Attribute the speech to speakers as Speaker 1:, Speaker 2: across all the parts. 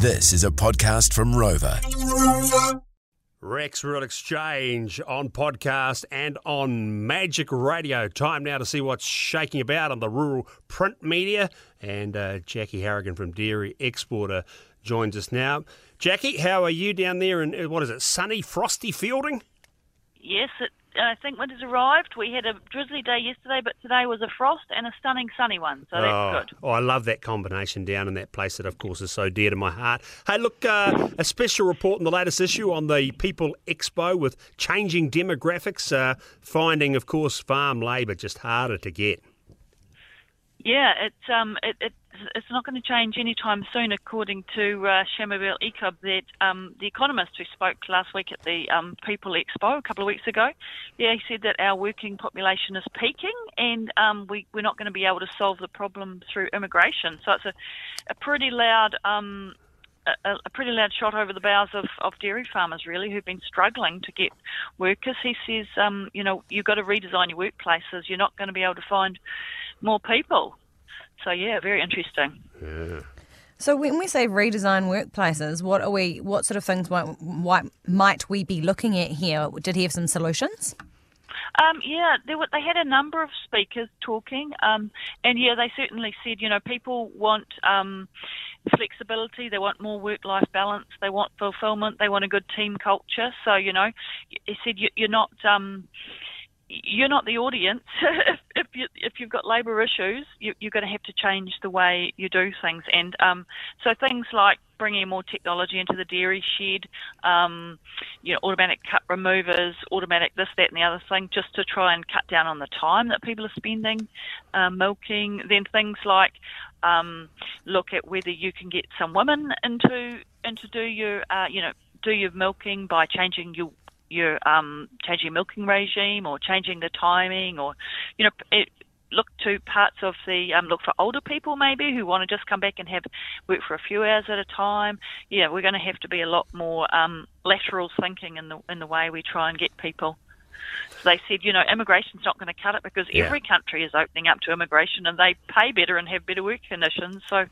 Speaker 1: This is a podcast from Rova.
Speaker 2: Rex Rural Exchange on podcast and on Magic Radio. Time now to see what's shaking about on the rural print media. And uh, Jackie Harrigan from Dairy Exporter joins us now. Jackie, how are you down there in, uh, what is it, sunny, frosty Feilding?
Speaker 3: Yes, it, I think winter's arrived. We had a drizzly day yesterday, but today was a frost and a stunning sunny one, so that's
Speaker 2: oh,
Speaker 3: good.
Speaker 2: Oh, I love that combination down in that place that, of course, is so dear to my heart. Hey, look, uh, a special report in the latest issue on the People Expo with changing demographics, uh, finding, of course, farm labour just harder to get.
Speaker 3: Yeah, it's um, it, it it's not going to change anytime soon, according to uh, Shamubeel Eaqub, that um, the economist who spoke last week at the um, People Expo a couple of weeks ago. Yeah, he said that our working population is peaking, and um, we we're not going to be able to solve the problem through immigration. So it's a, a pretty loud. Um, a, a pretty loud shot over the bows of, of dairy farmers, really, who've been struggling to get workers. He says, um, you know, you've got to redesign your workplaces. You're not going to be able to find more people. So yeah, very interesting.
Speaker 2: Yeah.
Speaker 4: So when we say redesign workplaces, what are we? What sort of things might, might, might we be looking at here? Did he have some solutions?
Speaker 3: Um, yeah, there were, they had a number of speakers talking, um, and yeah, they certainly said, you know, people want um, flexibility, they want more work-life balance, they want fulfillment, they want a good team culture. So, you know, he said you, you're not. Um, you're not the audience. if, if you if you've got labour issues, you, you're going to have to change the way you do things. And um, so things like bringing more technology into the dairy shed, um, you know, automatic cup removers, automatic this, that, and the other thing, just to try and cut down on the time that people are spending um, milking. Then things like um, look at whether you can get some women into into do your uh, you know do your milking by changing your your um, changing milking regime or changing the timing or you know it, look to parts of the um, look for older people maybe who want to just come back and have work for a few hours at a time. Yeah, we're going to have to be a lot more um, lateral thinking in the in the way we try and get people. So they said, you know, immigration's not going to cut it because
Speaker 2: Yeah.
Speaker 3: every country is opening up to immigration and they pay better and have better work conditions. So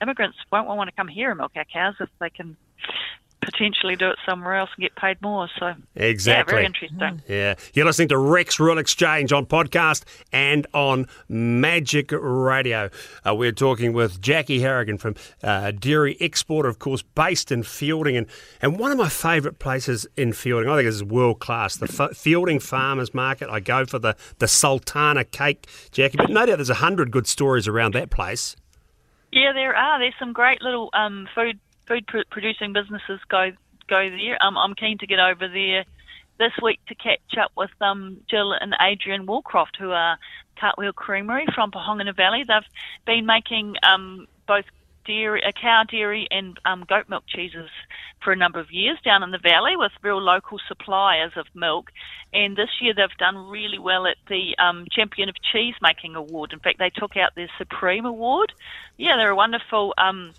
Speaker 3: immigrants won't want to come here and milk our cows if they can potentially do it somewhere else and get paid more. So
Speaker 2: Exactly.
Speaker 3: yeah, very interesting.
Speaker 2: Yeah, you're listening to Rex Rural Exchange on podcast and on Magic Radio. Uh, we're talking with Jackie Harrigan from uh, Dairy Exporter, of course, based in Feilding, and, and one of my favourite places in Feilding. I think this is world class. The F- Feilding Farmers Market. I go for the the Sultana cake, Jackie. But no doubt there's a hundred good stories around that place.
Speaker 3: Yeah, there are. There's some great little um, food food pr- producing businesses go go there. Um, I'm keen to get over there this week to catch up with um, Jill and Adrian Walcroft, who are Cartwheel Creamery from Pohangina Valley. They've been making um, both dairy, uh, cow dairy and um, goat milk cheeses for a number of years down in the valley with real local suppliers of milk. And this year they've done really well at the um, Champion of Cheese Making Award. In fact, they took out their Supreme Award. Yeah, they're a wonderful um,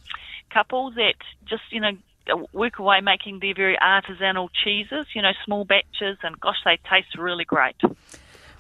Speaker 3: couple that just, you know, work away making their very artisanal cheeses, you know, small batches, and gosh, they taste really great.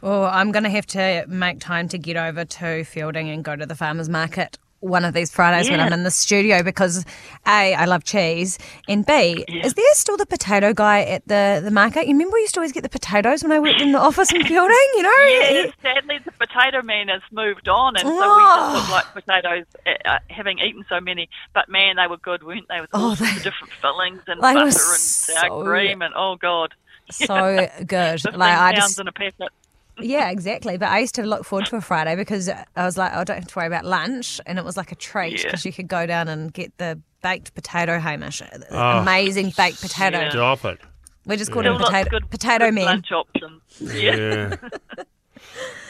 Speaker 4: Well, I'm going to have to make time to get over to Feilding and go to the farmers market one of these Fridays when I'm in the studio because A, I love cheese, and B, is there still the potato guy at the, the market? You remember we used to always get the potatoes when I worked in the office in Feilding, you know?
Speaker 3: Yeah, sadly, the potato man has moved on, and so we
Speaker 4: Oh.
Speaker 3: just look like potatoes, uh, uh, having eaten so many. But man, they were good, weren't they? With all
Speaker 4: Oh, they-
Speaker 3: of different fillings and butter and
Speaker 4: so-
Speaker 3: sour cream, and oh god,
Speaker 4: So good. Like I just
Speaker 3: in a packet.
Speaker 4: Yeah, exactly. But I used to look forward to a Friday because I was like, I don't have to worry about lunch, and it was like a treat
Speaker 3: Yeah.
Speaker 4: because you could go down and get the baked potato Hamish,
Speaker 2: Oh.
Speaker 4: amazing baked potato.
Speaker 3: Yeah.
Speaker 2: Stop it.
Speaker 4: We just called
Speaker 3: Still
Speaker 4: him
Speaker 3: lots of
Speaker 4: potato
Speaker 3: good,
Speaker 4: potato
Speaker 3: good
Speaker 4: man.
Speaker 3: lunch options. Yeah.
Speaker 2: Yeah.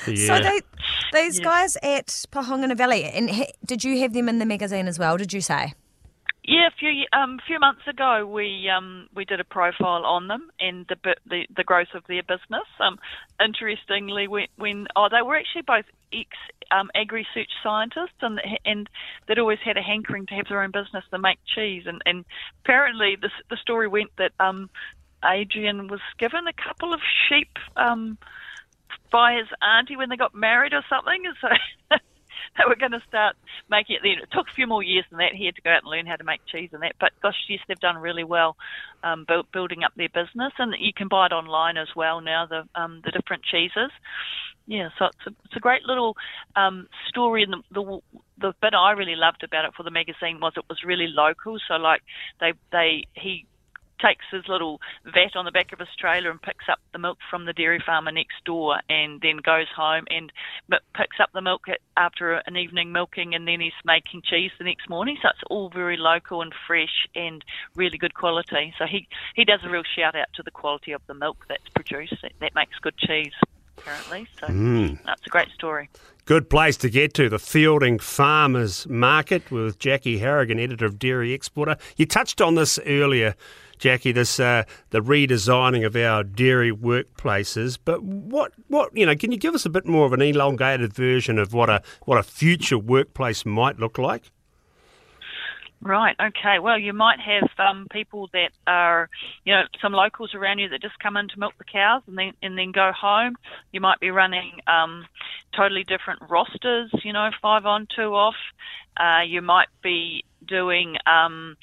Speaker 4: So they, these
Speaker 3: Yeah.
Speaker 4: guys at Pohangina Valley, and he, did you have them in the magazine as well? Did you say?
Speaker 3: Yeah, a few um, few months ago, we um, we did a profile on them and the the, the growth of their business. Um, interestingly, when, when oh, they were actually both ex um, agri research scientists, and and they'd always had a hankering to have their own business to make cheese. And, and apparently, the the story went that um, Adrian was given a couple of sheep um, by his auntie when they got married or something. So they were going to start making it. then. It took a few more years than that. He had to go out and learn how to make cheese and that. But gosh, yes, they've done really well um, build, building up their business, and you can buy it online as well now. The um, the different cheeses. Yeah, so it's a, it's a great little um, story, and the, the the bit I really loved about it for the magazine was it was really local. So like they they he takes his little vat on the back of his trailer and picks up the milk from the dairy farmer next door and then goes home and picks up the milk after an evening milking and then he's making cheese the next morning. So it's all very local and fresh and really good quality. So he, he does a real shout out to the quality of the milk that's produced. That, that makes good cheese, apparently. So mm. that's a great story.
Speaker 2: Good place to get to, the Feilding Farmers Market with Jackie Harrigan, editor of Dairy Exporter. You touched on this earlier, Jackie, this uh, the redesigning of our dairy workplaces. But what what you know, can you give us a bit more of an elongated version of what a what a future workplace might look like?
Speaker 3: Right. Okay. Well, you might have um, people that are, you know, some locals around you that just come in to milk the cows and then and then go home. You might be running um, totally different rosters. You know, five on, two off. Uh, you might be doing um,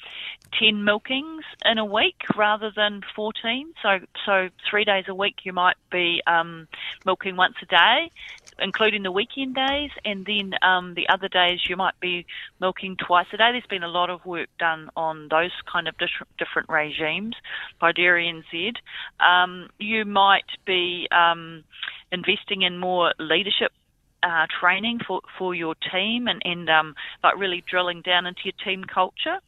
Speaker 3: 10 milkings in a week rather than 14. So, so three days a week you might be um, milking once a day, including the weekend days, and then um, the other days you might be milking twice a day. There's been a lot of work done on those kind of different regimes by Dairy NZ. Um, you might be um, investing in more leadership uh, training for, for your team and, and um, like really drilling down into your team culture.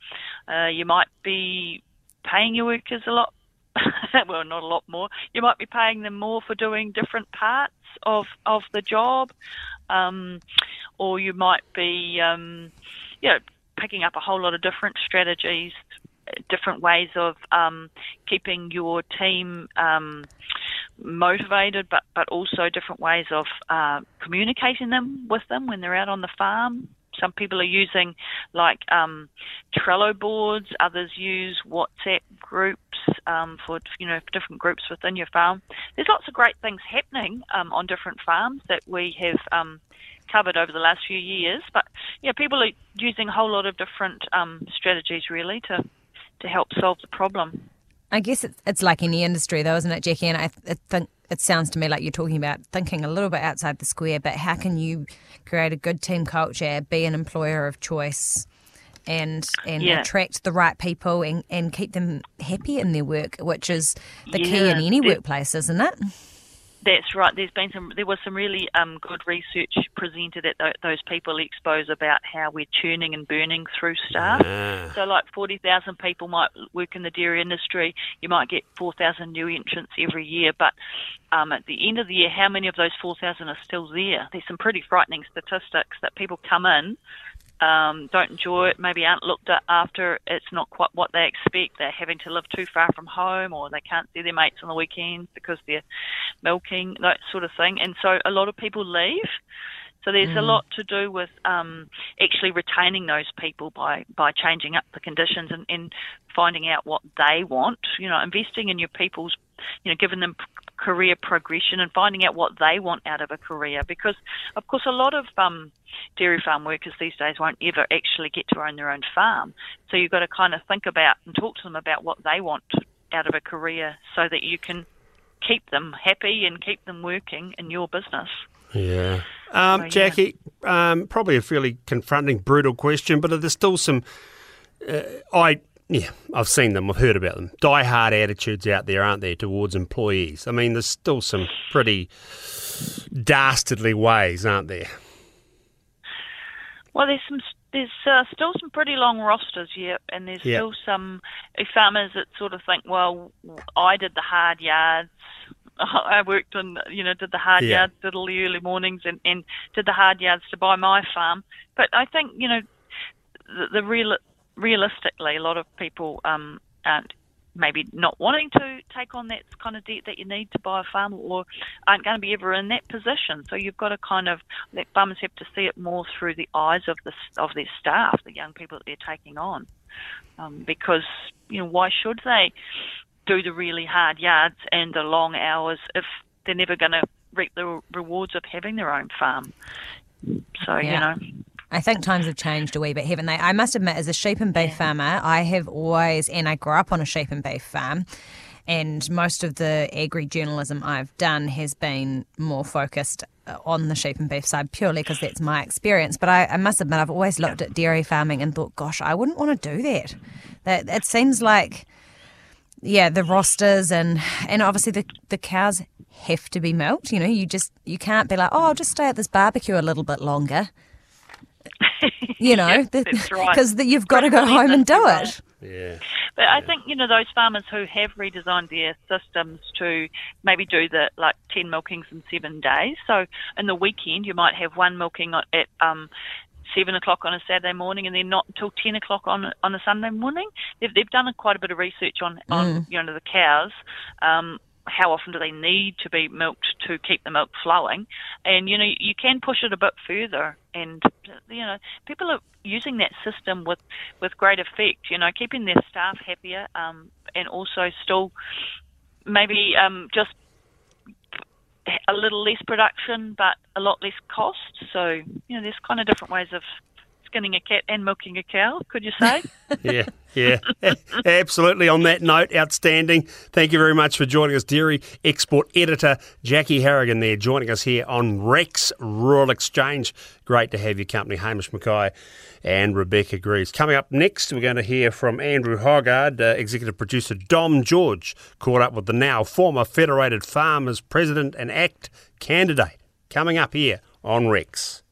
Speaker 3: Uh, you might be paying your workers a lot, well, not a lot more. You might be paying them more for doing different parts of, of the job, um, or you might be, um, you know, picking up a whole lot of different strategies different ways of um, keeping your team um, motivated, but but also different ways of uh, communicating them with them when they're out on the farm. Some people are using like um, Trello boards. Others use WhatsApp groups um, for you know different groups within your farm. There's lots of great things happening um, on different farms that we have um, covered over the last few years. But yeah, people are using a whole lot of different um, strategies really to to help solve the problem.
Speaker 4: I guess it's, it's like any industry, though, isn't it, Jackie? And I, I think it sounds to me like you're talking about thinking a little bit outside the square. But how can you create a good team culture, be an employer of choice, and and yeah. attract the right people and, and keep them happy in their work, which is the yeah, key in any workplace, isn't it?
Speaker 3: That's right. There's been some. There was some really um, good research presented at th- those people expos about how we're churning and burning through staff. So, like forty thousand people might work in the dairy industry. You might get four thousand new entrants every year, but um, at the end of the year, how many of those four thousand are still there? There's some pretty frightening statistics that people come in um, don't enjoy it, maybe aren't looked after it's not quite what they expect. They're having to live too far from home or they can't see their mates on the weekends because they're milking, that sort of thing. And so a lot of people leave. So there's mm. a lot to do with um, actually retaining those people by, by changing up the conditions and, and finding out what they want. You know, investing in your people's, you know, giving them career progression and finding out what they want out of a career. Because, of course, a lot of um, dairy farm workers these days won't ever actually get to own their own farm. So you've got to kind of think about and talk to them about what they want out of a career so that you can keep them happy and keep them working in your business.
Speaker 2: Yeah. Um, so, yeah. Jackie, um, probably a fairly confronting, brutal question, but there's still some. Uh, I yeah, I've seen them, I've heard about them. Die hard attitudes out there, aren't there, towards employees? I mean, there's still some pretty dastardly ways, aren't there?
Speaker 3: Well, there's some there's uh, still some pretty long rosters, yeah, and there's yep. still some farmers that sort of think, well, I did the hard yards. I worked on, you know, did the hard yeah. yards, did all the early mornings, and, and did the hard yards to buy my farm. But I think, you know, the, the real realistically, a lot of people um, aren't maybe not wanting to take on that kind of debt that you need to buy a farm or aren't going to be ever in that position. So you've got to kind of let farmers have to see it more through the eyes of the of their staff, the young people that they're taking on, um, because you know why should they do the really hard yards and the long hours if they're never going to reap the rewards of having their own farm? So
Speaker 4: Yeah.
Speaker 3: you know,
Speaker 4: I think times have changed a wee bit, haven't they? I must admit, as a sheep and beef farmer, I have always, and I grew up on a sheep and beef farm, and most of the agri journalism I've done has been more focused uh, on the sheep and beef side purely because that's my experience. But I, I must admit, I've always looked at dairy farming and thought, gosh, I wouldn't want to do that. That it seems like, yeah, the rosters and and obviously the the cows have to be milked. You know, you just you can't be like, oh, I'll just stay at this barbecue a little bit longer. You know,
Speaker 3: Yeah, that's right.
Speaker 4: because you've got to go home and do it.
Speaker 2: Yeah.
Speaker 3: But I think you know those farmers who have redesigned their systems to maybe do the like ten milkings in seven days. So in the weekend you might have one milking at at, um, seven o'clock on a Saturday morning, and then not until ten o'clock on on a Sunday morning. They've they've done a, quite a bit of research on on you know the cows. Um, how often do they need to be milked to keep the milk flowing? And you know you can push it a bit further, and you know people are using that system with with great effect. You know, keeping their staff happier, um, and also still maybe um, just a little less production, but a lot less cost. So you know, there's kind of different ways of skinning a cat and milking a cow. Could you say?
Speaker 2: Yeah, yeah, absolutely. On that note, outstanding. Thank you very much for joining us, Dairy Export Editor Jackie Harrigan there, joining us here on Rex Rural Exchange. Great to have your company, Hamish Mackay and Rebecca Greaves. Coming up next, we're going to hear from Andrew Hoggard, uh, executive producer Dom George, caught up with the now former Federated Farmers President and ACT candidate. Coming up here on Rex.